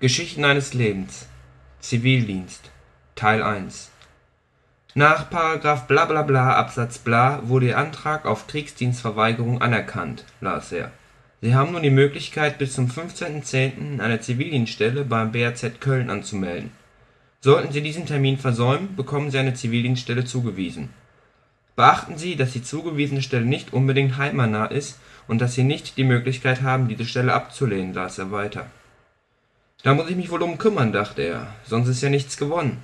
Geschichten eines Lebens Zivildienst Teil 1 Nach Paragraph bla bla bla Absatz bla wurde Ihr Antrag auf Kriegsdienstverweigerung anerkannt, las er. Sie haben nun die Möglichkeit, bis zum 15.10. eine Zivildienststelle beim BAZ Köln anzumelden. Sollten Sie diesen Termin versäumen, bekommen Sie eine Zivildienststelle zugewiesen. Beachten Sie, dass die zugewiesene Stelle nicht unbedingt heimatnah ist und dass Sie nicht die Möglichkeit haben, diese Stelle abzulehnen, las er weiter. Da muss ich mich wohl drum kümmern, dachte er, sonst ist ja nichts gewonnen.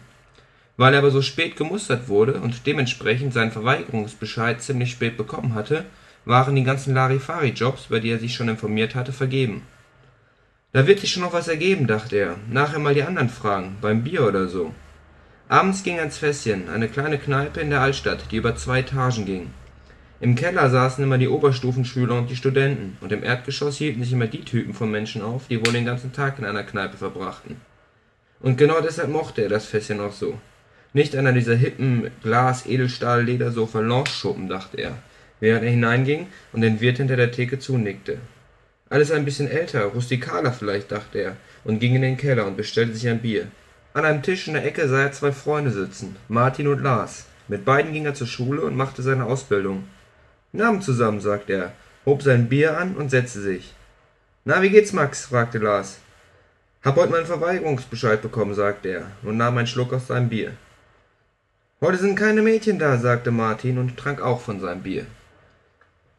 Weil er aber so spät gemustert wurde und dementsprechend seinen Verweigerungsbescheid ziemlich spät bekommen hatte, waren die ganzen Larifari-Jobs, über die er sich schon informiert hatte, vergeben. Da wird sich schon noch was ergeben, dachte er. Nachher mal die anderen fragen, beim Bier oder so. Abends ging er ins Fässchen, eine kleine Kneipe in der Altstadt, die über zwei Etagen ging. Im Keller saßen immer die Oberstufenschüler und die Studenten, und im Erdgeschoss hielten sich immer die Typen von Menschen auf, die wohl den ganzen Tag in einer Kneipe verbrachten. Und genau deshalb mochte er das Fässchen auch so. Nicht einer dieser hippen Glas-, Edelstahl-, Ledersofa Lounge-Schuppen, dachte er, während er hineinging und den Wirt hinter der Theke zunickte. Alles ein bisschen älter, rustikaler vielleicht, dachte er, und ging in den Keller und bestellte sich ein Bier. An einem Tisch in der Ecke sah er zwei Freunde sitzen, Martin und Lars. Mit beiden ging er zur Schule und machte seine Ausbildung. Namen zusammen, sagte er, hob sein Bier an und setzte sich. Na, wie geht's, Max? fragte Lars. Hab heute meinen Verweigerungsbescheid bekommen, sagte er und nahm einen Schluck aus seinem Bier. Heute sind keine Mädchen da, sagte Martin und trank auch von seinem Bier.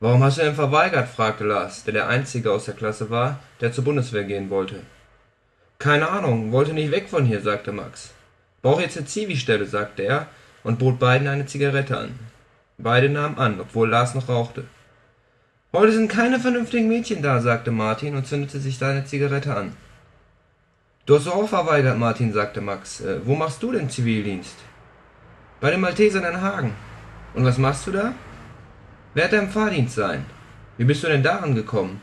Warum hast du denn verweigert? fragte Lars, der der Einzige aus der Klasse war, der zur Bundeswehr gehen wollte. Keine Ahnung, wollte nicht weg von hier, sagte Max. Brauch jetzt eine Zivi-Stelle, sagte er und bot beiden eine Zigarette an. Beide nahmen an, obwohl Lars noch rauchte. Heute sind keine vernünftigen Mädchen da, sagte Martin und zündete sich seine Zigarette an. Du hast auch verweigert, Martin, sagte Max. Äh, wo machst du denn Zivildienst? Bei den Maltesern in Hagen. Und was machst du da? Werd im Fahrdienst sein. Wie bist du denn daran gekommen?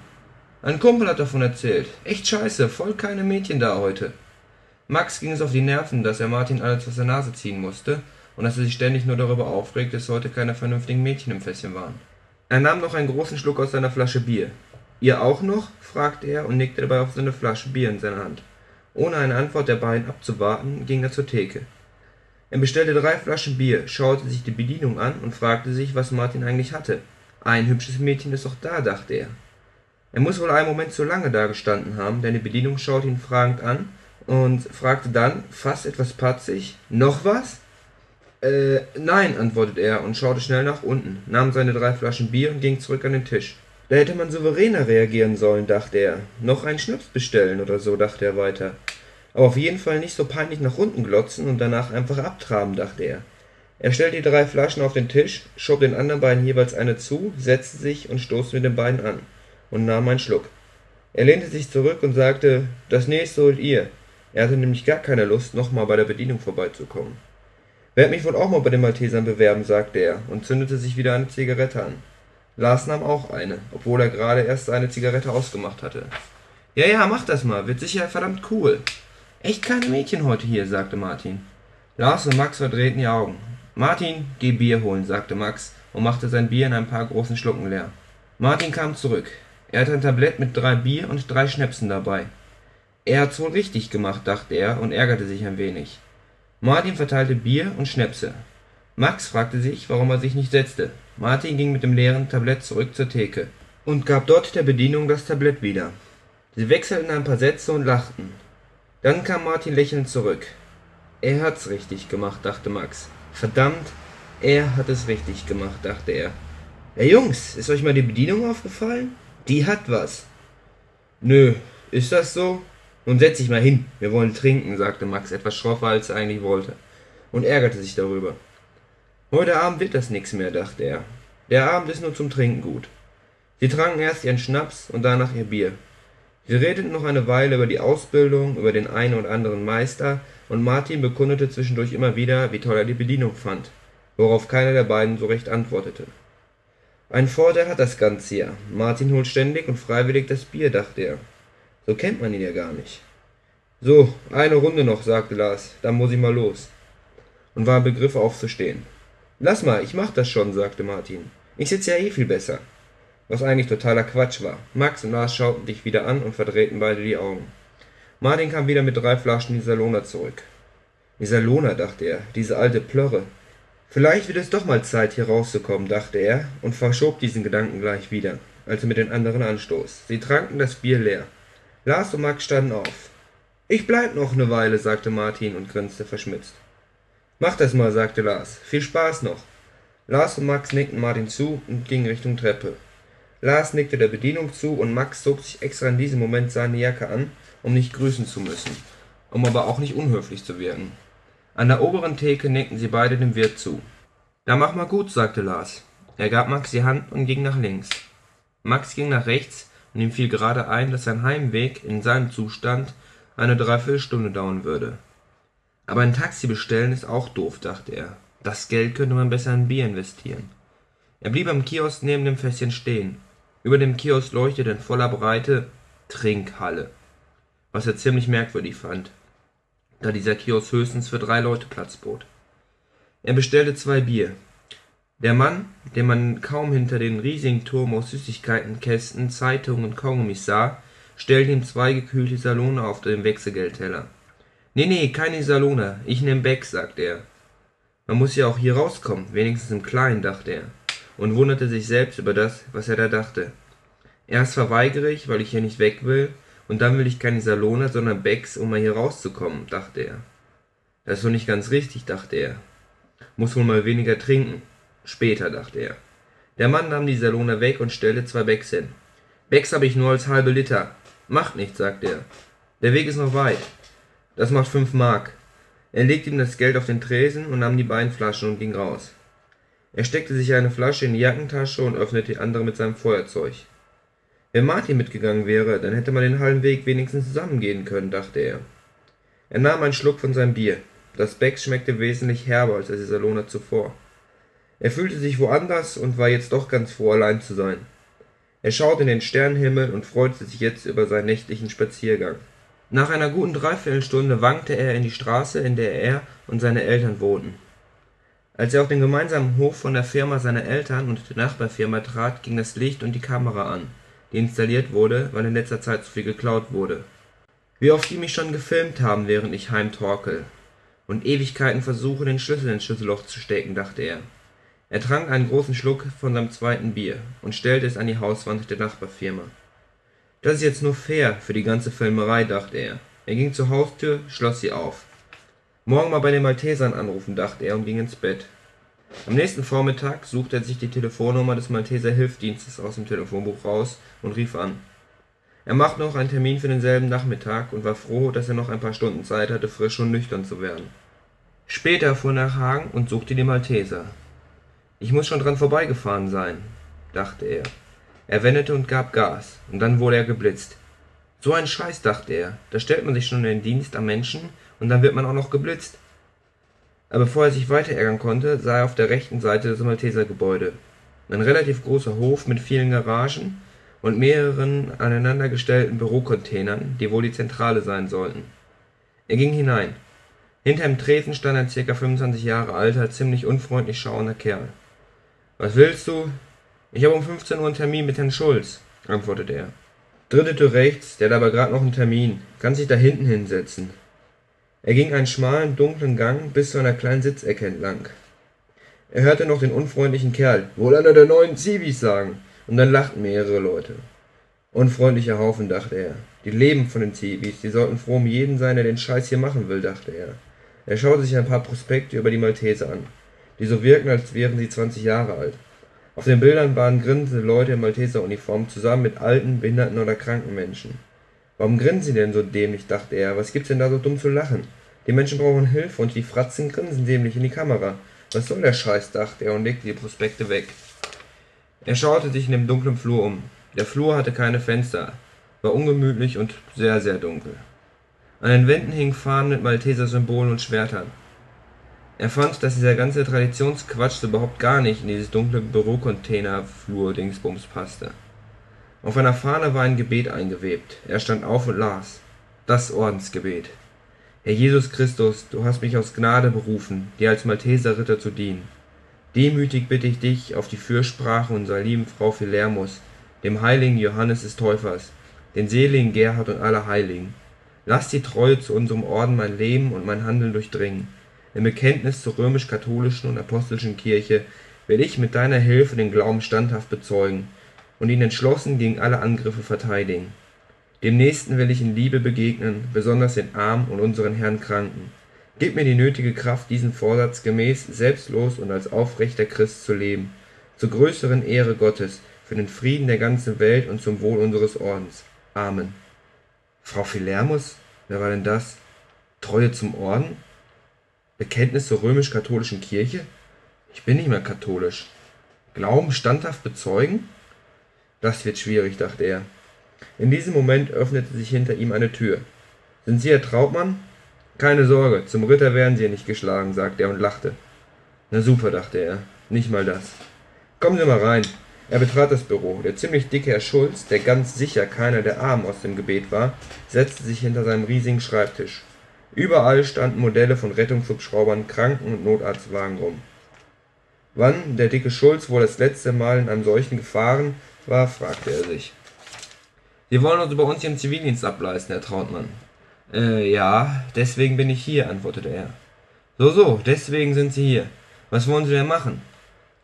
Ein Kumpel hat davon erzählt. Echt scheiße, voll keine Mädchen da heute. Max ging es auf die Nerven, dass er Martin alles aus der Nase ziehen musste und dass er sich ständig nur darüber aufregt, dass heute keine vernünftigen Mädchen im Fässchen waren. Er nahm noch einen großen Schluck aus seiner Flasche Bier. Ihr auch noch? fragte er und nickte dabei auf seine Flasche Bier in seiner Hand. Ohne eine Antwort der beiden abzuwarten, ging er zur Theke. Er bestellte drei Flaschen Bier, schaute sich die Bedienung an und fragte sich, was Martin eigentlich hatte. Ein hübsches Mädchen ist doch da, dachte er. Er muss wohl einen Moment zu lange dagestanden haben, denn die Bedienung schaute ihn fragend an und fragte dann, fast etwas patzig, noch was? Äh, nein, antwortete er und schaute schnell nach unten, nahm seine drei Flaschen Bier und ging zurück an den Tisch. Da hätte man souveräner reagieren sollen, dachte er. Noch einen Schnaps bestellen oder so, dachte er weiter. Aber auf jeden Fall nicht so peinlich nach unten glotzen und danach einfach abtraben, dachte er. Er stellte die drei Flaschen auf den Tisch, schob den anderen beiden jeweils eine zu, setzte sich und stoßte mit den beiden an und nahm einen Schluck. Er lehnte sich zurück und sagte, das nächste holt ihr. Er hatte nämlich gar keine Lust, nochmal bei der Bedienung vorbeizukommen. Werd mich wohl auch mal bei den Maltesern bewerben, sagte er und zündete sich wieder eine Zigarette an. Lars nahm auch eine, obwohl er gerade erst seine Zigarette ausgemacht hatte. Ja, ja, mach das mal, wird sicher verdammt cool. Echt keine Mädchen heute hier, sagte Martin. Lars und Max verdrehten die Augen. Martin, geh Bier holen, sagte Max und machte sein Bier in ein paar großen Schlucken leer. Martin kam zurück. Er hatte ein Tablett mit drei Bier und drei Schnäpsen dabei. Er hat's wohl richtig gemacht, dachte er und ärgerte sich ein wenig. Martin verteilte Bier und Schnäpse. Max fragte sich, warum er sich nicht setzte. Martin ging mit dem leeren Tablett zurück zur Theke und gab dort der Bedienung das Tablett wieder. Sie wechselten ein paar Sätze und lachten. Dann kam Martin lächelnd zurück. Er hat's richtig gemacht, dachte Max. Verdammt, er hat es richtig gemacht, dachte er. Hey Jungs, ist euch mal die Bedienung aufgefallen? Die hat was. Nö, ist das so? Nun setz dich mal hin, wir wollen trinken, sagte Max etwas schroffer, als er eigentlich wollte, und ärgerte sich darüber. Heute Abend wird das nix mehr, dachte er. Der Abend ist nur zum Trinken gut. Sie tranken erst ihren Schnaps und danach ihr Bier. Sie redeten noch eine Weile über die Ausbildung, über den einen und anderen Meister, und Martin bekundete zwischendurch immer wieder, wie toll er die Bedienung fand, worauf keiner der beiden so recht antwortete. Ein Vorteil hat das Ganze ja. Martin holt ständig und freiwillig das Bier, dachte er. So kennt man ihn ja gar nicht. So, eine Runde noch, sagte Lars, dann muss ich mal los. Und war im Begriff aufzustehen. Lass mal, ich mach das schon, sagte Martin. Ich sitze ja eh viel besser. Was eigentlich totaler Quatsch war. Max und Lars schauten dich wieder an und verdrehten beide die Augen. Martin kam wieder mit drei Flaschen Iserlohner zurück. Iserlohner, dachte er, diese alte Plörre. Vielleicht wird es doch mal Zeit, hier rauszukommen, dachte er und verschob diesen Gedanken gleich wieder, als er mit den anderen anstoß. Sie tranken das Bier leer. Lars und Max standen auf. Ich bleib noch ne Weile, sagte Martin und grinste verschmitzt. Mach das mal, sagte Lars. Viel Spaß noch. Lars und Max nickten Martin zu und gingen Richtung Treppe. Lars nickte der Bedienung zu und Max zog sich extra in diesem Moment seine Jacke an, um nicht grüßen zu müssen, um aber auch nicht unhöflich zu wirken. An der oberen Theke nickten sie beide dem Wirt zu. Da mach mal gut, sagte Lars. Er gab Max die Hand und ging nach links. Max ging nach rechts und ihm fiel gerade ein, dass sein Heimweg in seinem Zustand eine Dreiviertelstunde dauern würde. Aber ein Taxi bestellen ist auch doof, dachte er. Das Geld könnte man besser in Bier investieren. Er blieb am Kiosk neben dem Fässchen stehen. Über dem Kiosk leuchtete in voller Breite Trinkhalle, was er ziemlich merkwürdig fand da dieser Kiosk höchstens für drei Leute Platz bot. Er bestellte zwei Bier. Der Mann, den man kaum hinter den riesigen Turm aus Süßigkeitenkästen, Zeitungen und Kaugummis sah, stellte ihm zwei gekühlte Salone auf dem Wechselgeldteller. Nee, nee, keine Salone, ich nehm Becks, sagte er. Man muss ja auch hier rauskommen, wenigstens im Kleinen, dachte er, und wunderte sich selbst über das, was er da dachte. Erst verweigere ich, weil ich hier nicht weg will, und dann will ich keine Salone, sondern Becks, um mal hier rauszukommen, dachte er. Das ist doch nicht ganz richtig, dachte er. Muss wohl mal weniger trinken. Später, dachte er. Der Mann nahm die Salone weg und stellte zwei Becks hin. Becks habe ich nur als halbe Liter. Macht nichts, sagte er. Der Weg ist noch weit. Das macht fünf Mark. Er legte ihm das Geld auf den Tresen und nahm die beiden Flaschen und ging raus. Er steckte sich eine Flasche in die Jackentasche und öffnete die andere mit seinem Feuerzeug. Wenn Martin mitgegangen wäre, dann hätte man den halben Weg wenigstens zusammengehen können, dachte er. Er nahm einen Schluck von seinem Bier. Das Becks schmeckte wesentlich herber als der Salona zuvor. Er fühlte sich woanders und war jetzt doch ganz froh, allein zu sein. Er schaute in den Sternenhimmel und freute sich jetzt über seinen nächtlichen Spaziergang. Nach einer guten Dreiviertelstunde wankte er in die Straße, in der er und seine Eltern wohnten. Als er auf den gemeinsamen Hof von der Firma seiner Eltern und der Nachbarfirma trat, ging das Licht und die Kamera an die installiert wurde, weil in letzter Zeit zu viel geklaut wurde. Wie oft die mich schon gefilmt haben, während ich heimtorkel. Und Ewigkeiten versuche, den Schlüssel ins Schlüsselloch zu stecken, dachte er. Er trank einen großen Schluck von seinem zweiten Bier und stellte es an die Hauswand der Nachbarfirma. Das ist jetzt nur fair für die ganze Filmerei, dachte er. Er ging zur Haustür, schloss sie auf. Morgen mal bei den Maltesern anrufen, dachte er und ging ins Bett. Am nächsten Vormittag suchte er sich die Telefonnummer des Malteser Hilfsdienstes aus dem Telefonbuch raus und rief an. Er machte noch einen Termin für denselben Nachmittag und war froh, dass er noch ein paar Stunden Zeit hatte, frisch und nüchtern zu werden. Später fuhr er nach Hagen und suchte die Malteser. Ich muss schon dran vorbeigefahren sein, dachte er. Er wendete und gab Gas, und dann wurde er geblitzt. So ein Scheiß, dachte er. Da stellt man sich schon in den Dienst am Menschen, und dann wird man auch noch geblitzt aber bevor er sich weiter ärgern konnte, sah er auf der rechten Seite das Maltesergebäude. Ein relativ großer Hof mit vielen Garagen und mehreren aneinandergestellten Bürocontainern, die wohl die Zentrale sein sollten. Er ging hinein. Hinter dem Tresen stand ein ca. 25 Jahre alter, ziemlich unfreundlich schauender Kerl. Was willst du? Ich habe um 15 Uhr einen Termin mit Herrn Schulz, antwortete er. Dritte Tür rechts, der hat aber gerade noch einen Termin. Kannst dich da hinten hinsetzen. Er ging einen schmalen, dunklen Gang bis zu einer kleinen Sitzecke entlang. Er hörte noch den unfreundlichen Kerl „Wohl einer der neuen Zivis“ sagen, und dann lachten mehrere Leute. Unfreundlicher Haufen, dachte er. Die leben von den Zivis, die sollten froh um jeden sein, der den Scheiß hier machen will, dachte er. Er schaute sich ein paar Prospekte über die Malteser an, die so wirkten, als wären sie 20 Jahre alt. Auf den Bildern waren grinsende Leute in Malteseruniform zusammen mit alten, behinderten oder kranken Menschen. Warum grinsen sie denn so dämlich, dachte er. Was gibt's denn da so dumm zu lachen? Die Menschen brauchen Hilfe und die Fratzen grinsen dämlich in die Kamera. Was soll der Scheiß, dachte er und legte die Prospekte weg. Er schaute sich in dem dunklen Flur um. Der Flur hatte keine Fenster, war ungemütlich und sehr, sehr dunkel. An den Wänden hingen Fahnen mit Malteser-Symbolen und Schwertern. Er fand, dass dieser ganze Traditionsquatsch so überhaupt gar nicht in dieses dunkle Bürocontainer-Flur-Dingsbums passte. Auf einer Fahne war ein Gebet eingewebt. Er stand auf und las. Das Ordensgebet. Herr Jesus Christus, du hast mich aus Gnade berufen, dir als Malteserritter zu dienen. Demütig bitte ich dich auf die Fürsprache unserer lieben Frau Philermus, dem heiligen Johannes des Täufers, den seligen Gerhard und aller Heiligen, Lass die Treue zu unserem Orden mein Leben und mein Handeln durchdringen. Im Bekenntnis zur römisch-katholischen und apostolischen Kirche will ich mit deiner Hilfe den Glauben standhaft bezeugen und ihn entschlossen gegen alle Angriffe verteidigen. Dem Nächsten will ich in Liebe begegnen, besonders den Armen und unseren Herrn Kranken. Gib mir die nötige Kraft, diesen Vorsatz gemäß selbstlos und als aufrechter Christ zu leben, zur größeren Ehre Gottes, für den Frieden der ganzen Welt und zum Wohl unseres Ordens. Amen. Frau Philermus? Wer war denn das? Treue zum Orden? Bekenntnis zur römisch-katholischen Kirche? Ich bin nicht mehr katholisch. Glauben standhaft bezeugen? Das wird schwierig, dachte er. In diesem Moment öffnete sich hinter ihm eine Tür. Sind Sie Herr Trautmann? Keine Sorge, zum Ritter werden Sie nicht geschlagen, sagte er und lachte. Na super, dachte er. Nicht mal das. Kommen Sie mal rein. Er betrat das Büro. Der ziemlich dicke Herr Schulz, der ganz sicher keiner der Armen aus dem Gebet war, setzte sich hinter seinem riesigen Schreibtisch. Überall standen Modelle von Rettungshubschraubern, Kranken- und Notarztwagen rum. Wann der dicke Schulz wohl das letzte Mal in einem solchen gefahren war, fragte er sich. Sie wollen uns über uns Ihren Zivildienst ableisten, Herr Trautmann. Äh, ja, deswegen bin ich hier, antwortete er. So, so, deswegen sind Sie hier. Was wollen Sie denn machen?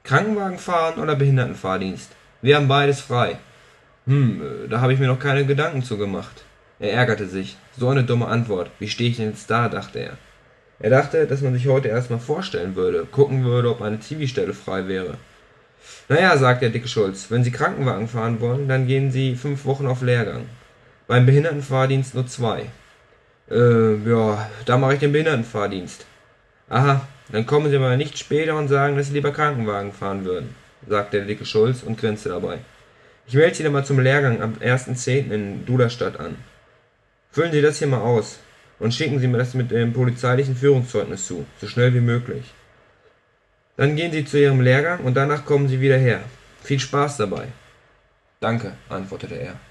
Krankenwagen fahren oder Behindertenfahrdienst? Wir haben beides frei. Hm, äh, da habe ich mir noch keine Gedanken zu gemacht. Er ärgerte sich. So eine dumme Antwort. Wie stehe ich denn jetzt da, dachte er. Er dachte, dass man sich heute erstmal vorstellen würde, gucken würde, ob eine Zivilstelle frei wäre. Naja, sagte der dicke Schulz, wenn Sie Krankenwagen fahren wollen, dann gehen Sie fünf Wochen auf Lehrgang. Beim Behindertenfahrdienst nur zwei. Äh, ja, da mache ich den Behindertenfahrdienst. Aha, dann kommen Sie mal nicht später und sagen, dass Sie lieber Krankenwagen fahren würden, sagte der dicke Schulz und grinste dabei. Ich melde Sie dann mal zum Lehrgang am 1.10. in Duderstadt an. Füllen Sie das hier mal aus und schicken Sie mir das mit dem polizeilichen Führungszeugnis zu, so schnell wie möglich. Dann gehen Sie zu Ihrem Lehrgang und danach kommen Sie wieder her. Viel Spaß dabei. Danke, antwortete er.